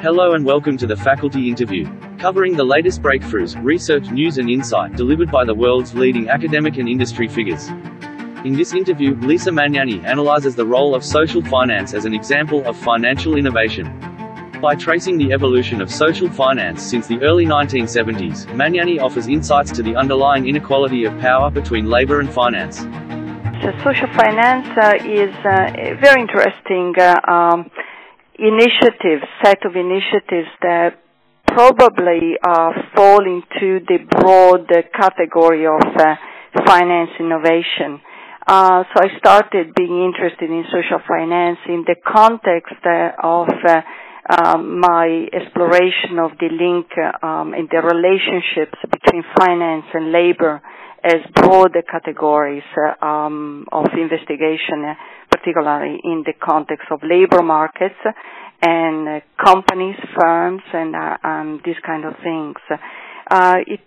Hello and welcome to the faculty interview, covering the latest breakthroughs, research, news, and insight delivered by the world's leading academic and industry figures. In this interview, Lisa Magnani analyzes the role of social finance as an example of financial innovation. By tracing the evolution of social finance since the early 1970s, Magnani offers insights to the underlying inequality of power between labor and finance. So social finance uh, is uh, very interesting uh, um, initiative, set of initiatives that probably uh, fall into the broad category of uh, finance innovation. Uh, so I started being interested in social finance in the context of um, my exploration of the link um, and the relationships between finance and labor as broad categories uh, um, of investigation, uh, particularly in the context of labor markets and uh, companies, firms, and um, these kind of things. it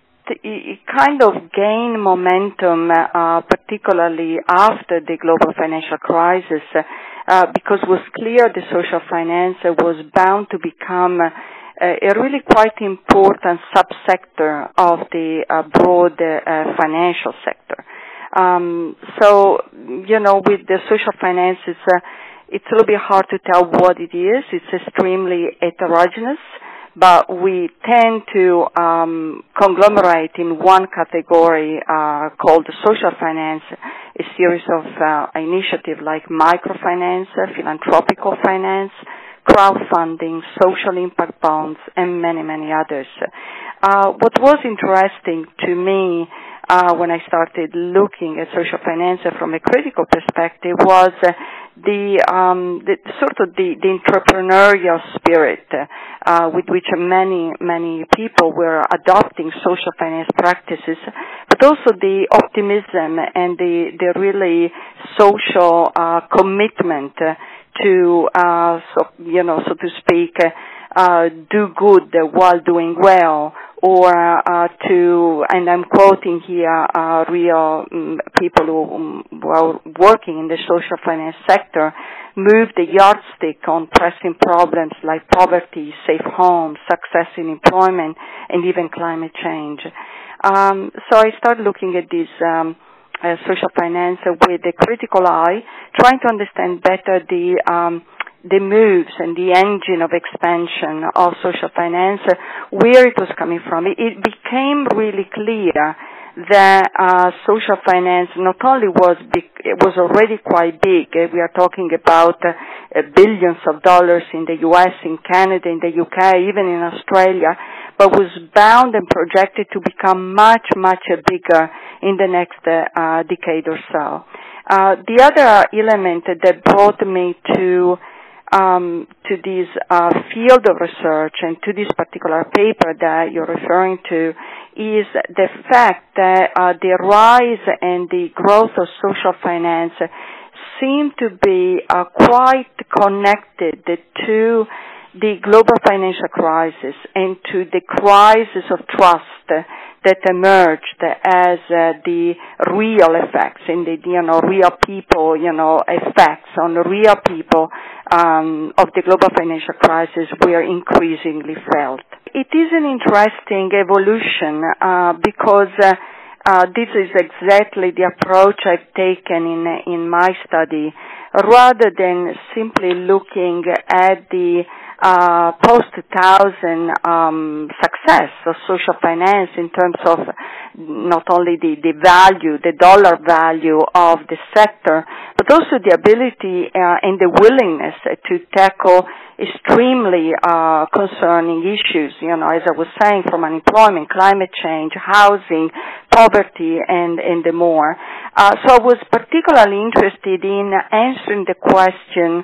it kind of gained momentum, uh, particularly after the global financial crisis, uh, because it was clear the social finance was bound to become a really quite important subsector of the uh, broad uh, financial sector. Um, so, you know, with the social finance, it's, uh, it's a little bit hard to tell what it is. It's extremely heterogeneous, but we tend to um, conglomerate in one category uh, called social finance, a series of uh, initiatives like microfinance, philanthropical finance, crowdfunding, social impact bonds, and many, many others. Uh, what was interesting to me uh, when I started looking at social finance from a critical perspective was uh, the, um, the, sort of the, the entrepreneurial spirit uh, with which many many people were adopting social finance practices, but also the optimism and the the really social uh, commitment to, uh, so, you know, so to speak, uh, do good while doing well, or uh, to, and I'm quoting here uh, real um, people who, um, working in the social finance sector, move the yardstick on pressing problems like poverty, safe homes, success in employment, and even climate change. Um, so I started looking at these um, uh, social finance with a critical eye, trying to understand better the um, the moves and the engine of expansion of social finance, where it was coming from. It, became really clear that uh, social finance not only was big, it was already quite big. Uh, we are talking about uh, billions of dollars in the U.S., in Canada, in the UK, even in Australia but was bound and projected to become much, much bigger in the next uh, decade or so. Uh, the other element that brought me to um, to this uh, field of research and to this particular paper that you're referring to is the fact that uh, the rise and the growth of social finance seem to be uh, quite connected to the global financial crisis and to the crisis of trust that emerged as uh, the real effects in the you know real people you know effects on real people um, of the global financial crisis were increasingly felt. It is an interesting evolution uh, because. Uh, uh, this is exactly the approach I've taken in in my study, rather than simply looking at the uh, post-2000 um, success of social finance in terms of not only the, the value, the dollar value of the sector, but also the ability uh, and the willingness to tackle extremely uh, concerning issues, you know, as I was saying, from unemployment, climate change, housing, poverty, and, and the more. Uh, so I was particularly interested in answering the question,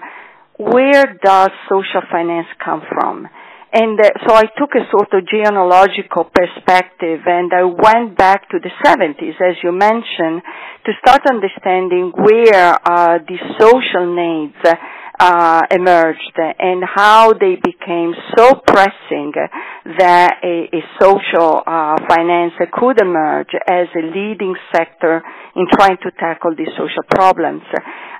where does social finance come from? And uh, so I took a sort of genealogical perspective and I went back to the 70s, as you mentioned, to start understanding where uh, the social needs uh, emerged and how they became so pressing that a, a social uh, finance could emerge as a leading sector in trying to tackle these social problems.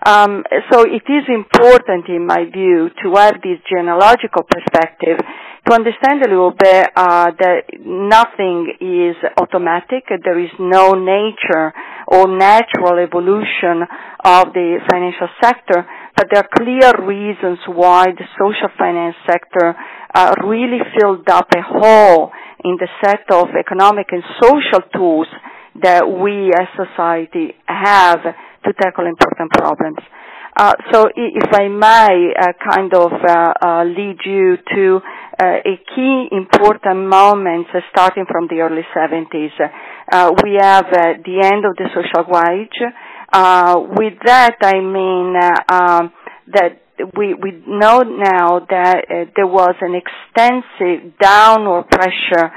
Um, so it is important, in my view, to have this genealogical perspective to understand a little bit uh, that nothing is automatic. There is no nature or natural evolution of the financial sector, but there are clear reasons why the social finance sector uh, really filled up a hole in the set of economic and social tools that we as society have to tackle important problems. Uh, so if I may uh, kind of uh, uh lead you to uh, a key important moment uh, starting from the early 70s, we have the end of the social wage. With that, I mean um, that we, we know now that uh, there was an extensive downward pressure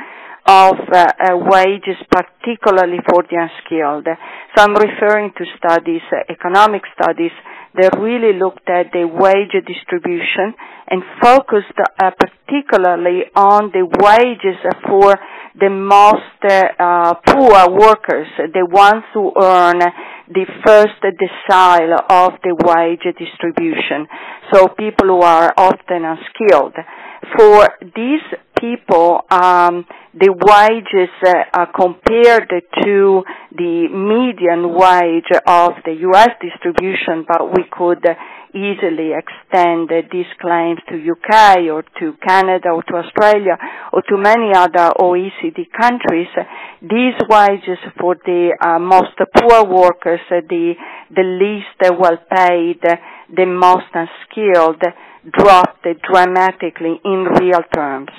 of uh, uh, wages, particularly for the unskilled. So I'm referring to studies, uh, economic studies, that really looked at the wage distribution and focused uh, particularly on the wages for the most uh, poor workers, the ones who earn the first decile of the wage distribution. So people who are often unskilled. For these people, um, the wages uh, compared to the median wage of the U.S. distribution, but we could easily extend these claims to UK or to Canada or to Australia or to many other OECD countries. These wages for the uh, most poor workers, the, the least well paid, the most unskilled, dropped dramatically in real terms.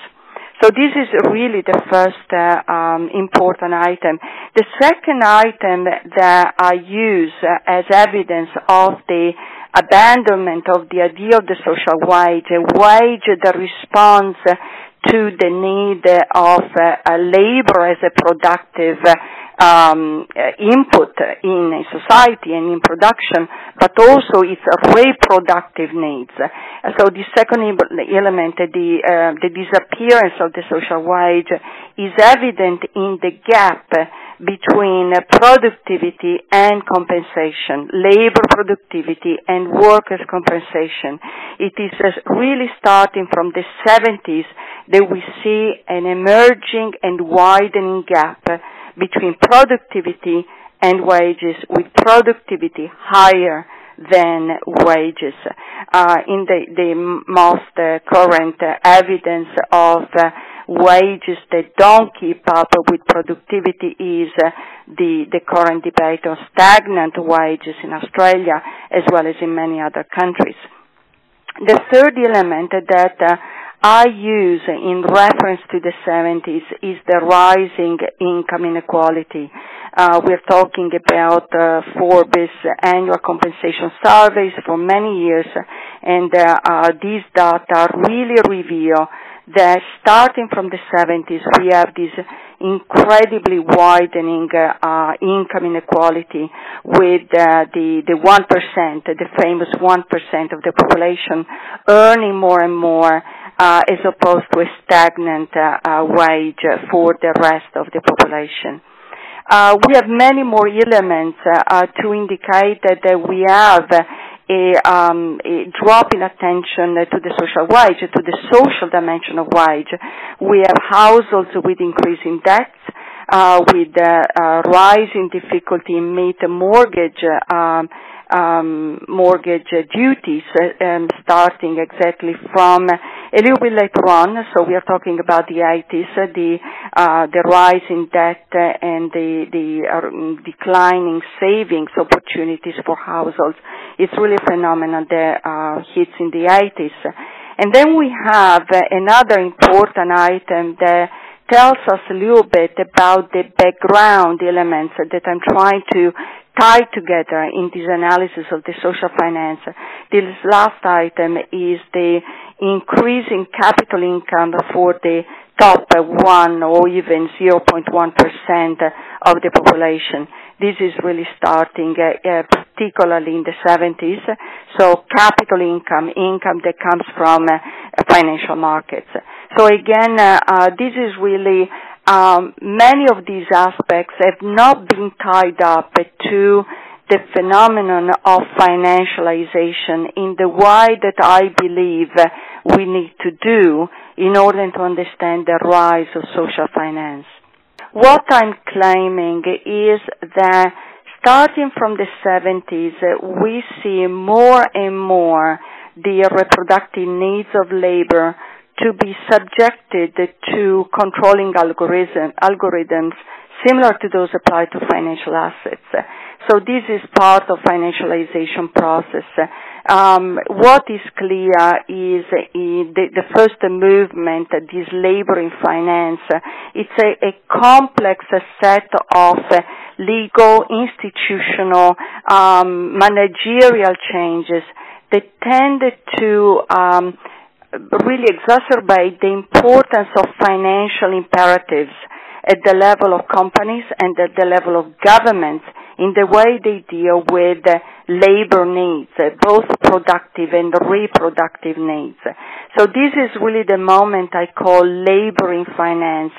So this is really the first uh, um, important item. The second item that I use as evidence of the abandonment of the idea of the social wage, a wage that responds to the need of labor as a productive um, input in society and in production, but also its reproductive needs. So the second element, the, uh, the disappearance of the social wage, is evident in the gap between productivity and compensation, labor productivity and workers' compensation. It is really starting from the 70s that we see an emerging and widening gap between productivity and wages with productivity higher than wages. Uh, in the, the most uh, current evidence of uh, wages that don't keep up with productivity is uh, the, the current debate on stagnant wages in Australia as well as in many other countries. The third element that uh, I use in reference to the 70s is the rising income inequality. Uh, we're talking about uh, Forbes annual compensation surveys for many years, and uh, uh these data really reveal that starting from the 70s, we have this incredibly widening uh, uh, income inequality with the the one percent, the famous one percent of the population earning more and more, as opposed to a stagnant uh, uh, wage for the rest of the population. we have many more elements to indicate that, that we have a, um, a, drop in attention to the social wage, to the social dimension of wage. We have households with increasing debts, uh, with uh, uh, rising difficulty in meet mortgage um, um, mortgage duties uh, um, starting exactly from a little bit later on. So we are talking about the 80s, uh, the uh, the rise in debt and the the uh, declining savings opportunities for households. It's really a phenomenon that uh, hits in the 80s. And then we have another important item that tells us a little bit about the background elements that I'm trying to tie together in this analysis of the social finance. This last item is the increasing capital income for the top one or even 0.1% of the population. This is really starting uh, uh, particularly in the 70s. So capital income, income that comes from uh, financial markets. So again, uh, uh, this is really um, many of these aspects have not been tied up to the phenomenon of financialization in the way that I believe we need to do in order to understand the rise of social finance. What I'm claiming is that starting from the 70s, we see more and more the reproductive needs of labor to be subjected to controlling algorithm, algorithms similar to those applied to financial assets. So this is part of financialization process. Um, what is clear is the, the, first movement, this labor in finance. It's a, a complex set of legal, institutional, um, managerial changes that tend to um, really exacerbate the importance of financial imperatives at the level of companies and at the level of governments in the way they deal with labor needs, both productive and reproductive needs. So this is really the moment I call labor in finance.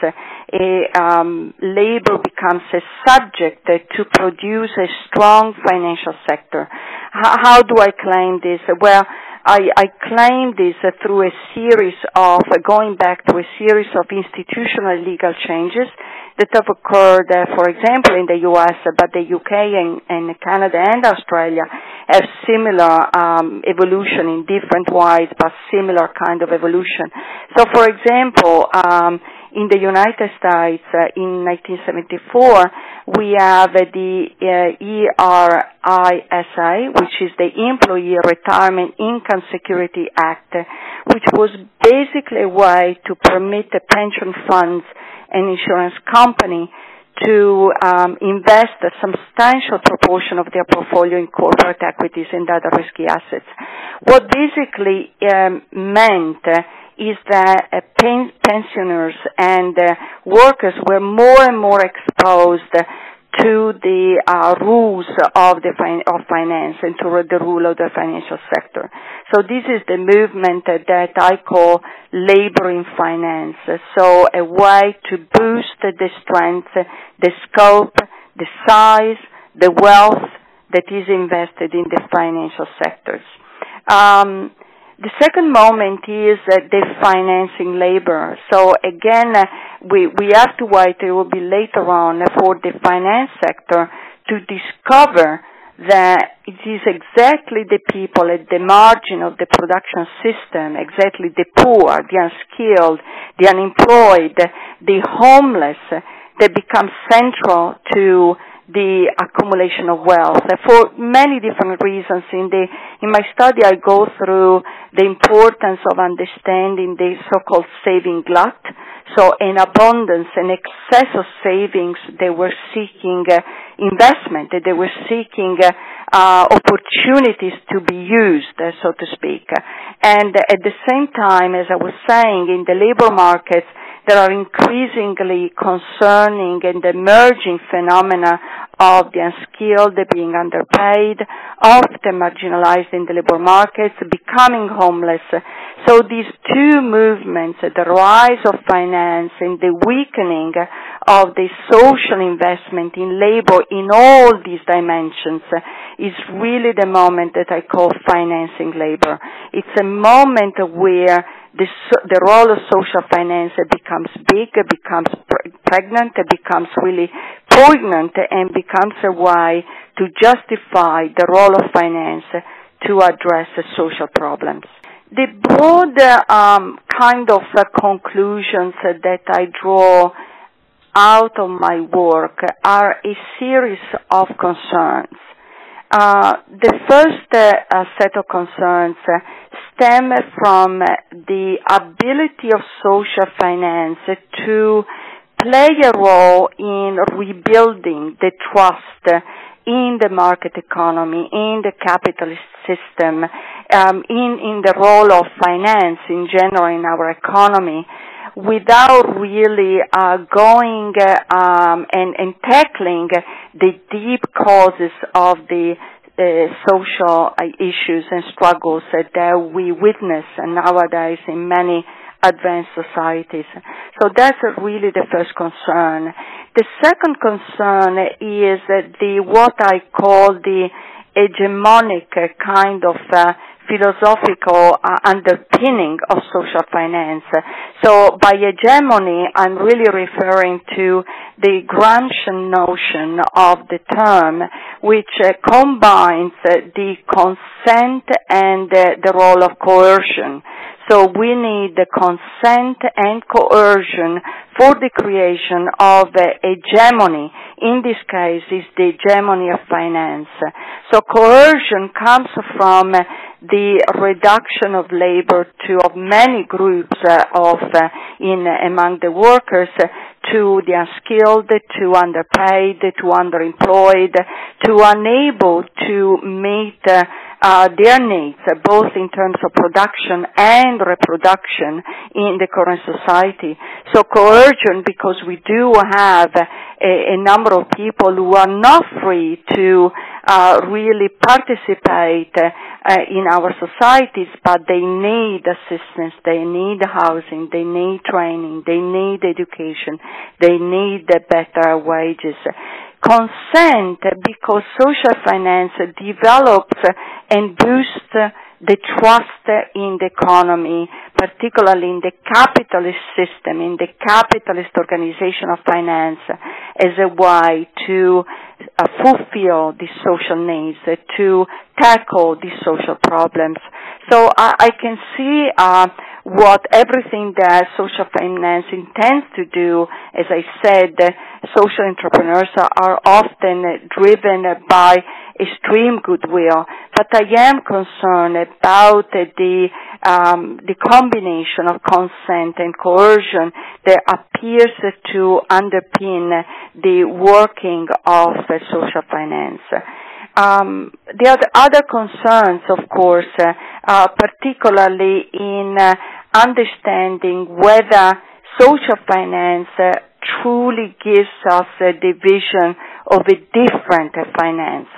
um, labor becomes a subject to produce a strong financial sector. H- how do I claim this? Well, I, I claim this uh, through a series of, uh, going back to a series of institutional legal changes that have occurred, uh, for example, in the US, but the UK and, and Canada and Australia have similar um, evolution in different ways, but similar kind of evolution. So, for example, um, in the United States uh, in 1974, we have uh, the uh, ERISA, which is the Employee Retirement Income Security Act, which was basically a way to permit the pension funds and insurance company to um, invest a substantial proportion of their portfolio in corporate equities and other risky assets. What basically um, meant is that uh, pen- pensioners and uh, workers were more and more exposed to the uh, rules of the fin- of finance and to the rule of the financial sector. So this is the movement that I call labor in finance. So a way to boost the strength, the scope, the size, the wealth that is invested in the financial sectors. Um, the second moment is uh, the financing labor. So again, uh, we, we have to wait, it will be later on, for the finance sector to discover that it is exactly the people at the margin of the production system, exactly the poor, the unskilled, the unemployed, the homeless, that become central to the accumulation of wealth for many different reasons. In the in my study, I go through the importance of understanding the so-called saving glut. So an abundance, an excess of savings, they were seeking uh, investment, they were seeking uh, uh, opportunities to be used, uh, so to speak. And at the same time, as I was saying, in the labor markets, there are increasingly concerning and emerging phenomena of the unskilled being underpaid, often marginalized in the labor markets, becoming homeless. So these two movements, the rise of finance and the weakening of the social investment in labor in all these dimensions is really the moment that I call financing labor. It's a moment where the, the role of social finance becomes big, becomes pre- pregnant, becomes really poignant, and becomes a way to justify the role of finance to address social problems. The broad um, kind of uh, conclusions that I draw out of my work are a series of concerns. Uh, the first uh, set of concerns stem from the ability of social finance to play a role in rebuilding the trust in the market economy, in the capitalist system, um, in, in the role of finance in general in our economy without really uh, going uh, um, and, and tackling the deep causes of the uh, social uh, issues and struggles that we witness nowadays in many advanced societies. So that's really the first concern. The second concern is the what I call the hegemonic kind of uh, philosophical uh, underpinning of social finance. So by hegemony, I'm really referring to the Gramscian notion of the term, which uh, combines uh, the consent and uh, the role of coercion. So we need the consent and coercion for the creation of hegemony. In this case, is the hegemony of finance. So coercion comes from the reduction of labor to of many groups uh, of uh, in among the workers to the unskilled, to underpaid, to underemployed, to unable to meet uh, their needs, uh, both in terms of production and reproduction in the current society. So coercion, because we do have a, a number of people who are not free to uh, really participate uh, in our societies, but they need assistance, they need housing, they need training, they need education, they need better wages consent because social finance develops and boosts the trust in the economy, particularly in the capitalist system, in the capitalist organization of finance, as a way to uh, fulfill the social needs, uh, to tackle the social problems. So I, I can see uh, what everything that social finance intends to do. As I said, social entrepreneurs are often driven by extreme goodwill, but I am concerned about the um, the combination of consent and coercion that appears to underpin the working of social finance. Um, the other, other, concerns, of course, uh, uh, particularly in uh, understanding whether social finance uh, truly gives us the vision of a different finance,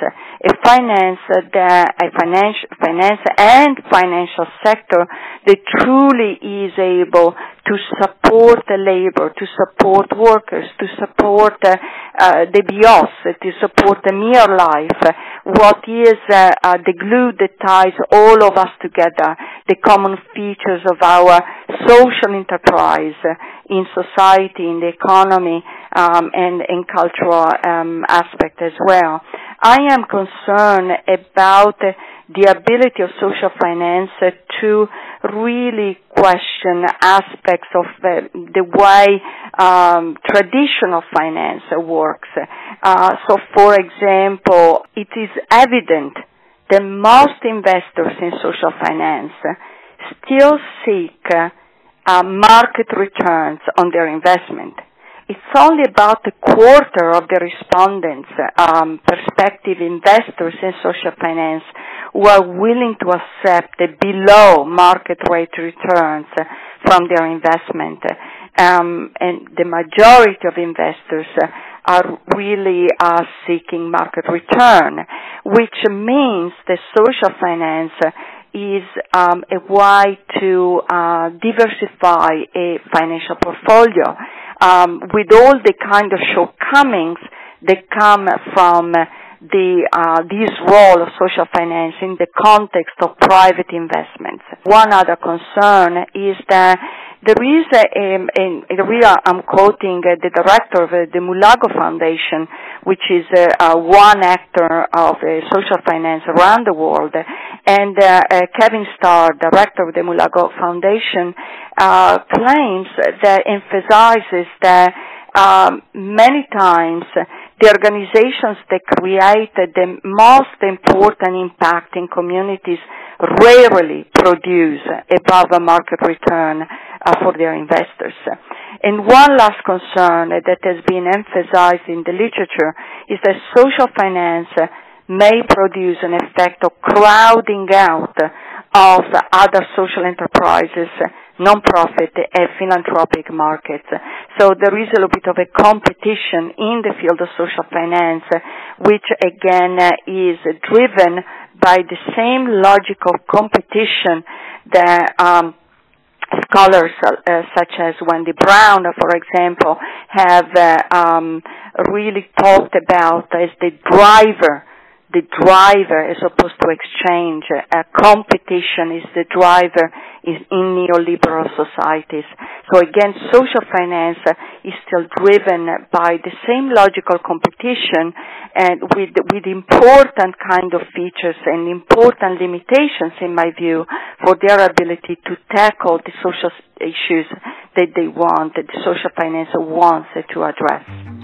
a finance that a financial finance and financial sector that truly is able to support the labor, to support workers, to support uh, uh, the bios, to support the mere life, what is uh, uh, the glue that ties all of us together, the common features of our social enterprise in society, in the economy, um, and in cultural um, aspect as well. I am concerned about the ability of social finance to really question aspects of the, the way um, traditional finance works. Uh, so, for example, it is evident that most investors in social finance still seek uh, market returns on their investment it's only about a quarter of the respondents, um, prospective investors in social finance, who are willing to accept the below market rate returns from their investment. Um, and the majority of investors are really uh, seeking market return, which means that social finance is um, a way to uh, diversify a financial portfolio um, with all the kind of shortcomings that come from the uh, this role of social finance in the context of private investments. One other concern is that there is um, in, in real, I'm quoting uh, the director of uh, the Mulago Foundation, which is uh, one actor of social finance around the world, and Kevin Starr, director of the Mulago Foundation, claims that emphasizes that um, many times the organizations that create the most important impact in communities rarely produce above a market return uh, for their investors. And one last concern that has been emphasized in the literature is that social finance may produce an effect of crowding out of other social enterprises non-profit and philanthropic markets. So there is a little bit of a competition in the field of social finance, which again is driven by the same logical competition that um, scholars uh, such as Wendy Brown, for example, have uh, um, really talked about as the driver the driver as opposed to exchange. Competition is the driver in, in neoliberal societies. So again, social finance is still driven by the same logical competition and with, with important kind of features and important limitations in my view for their ability to tackle the social issues that they want, that the social finance wants to address.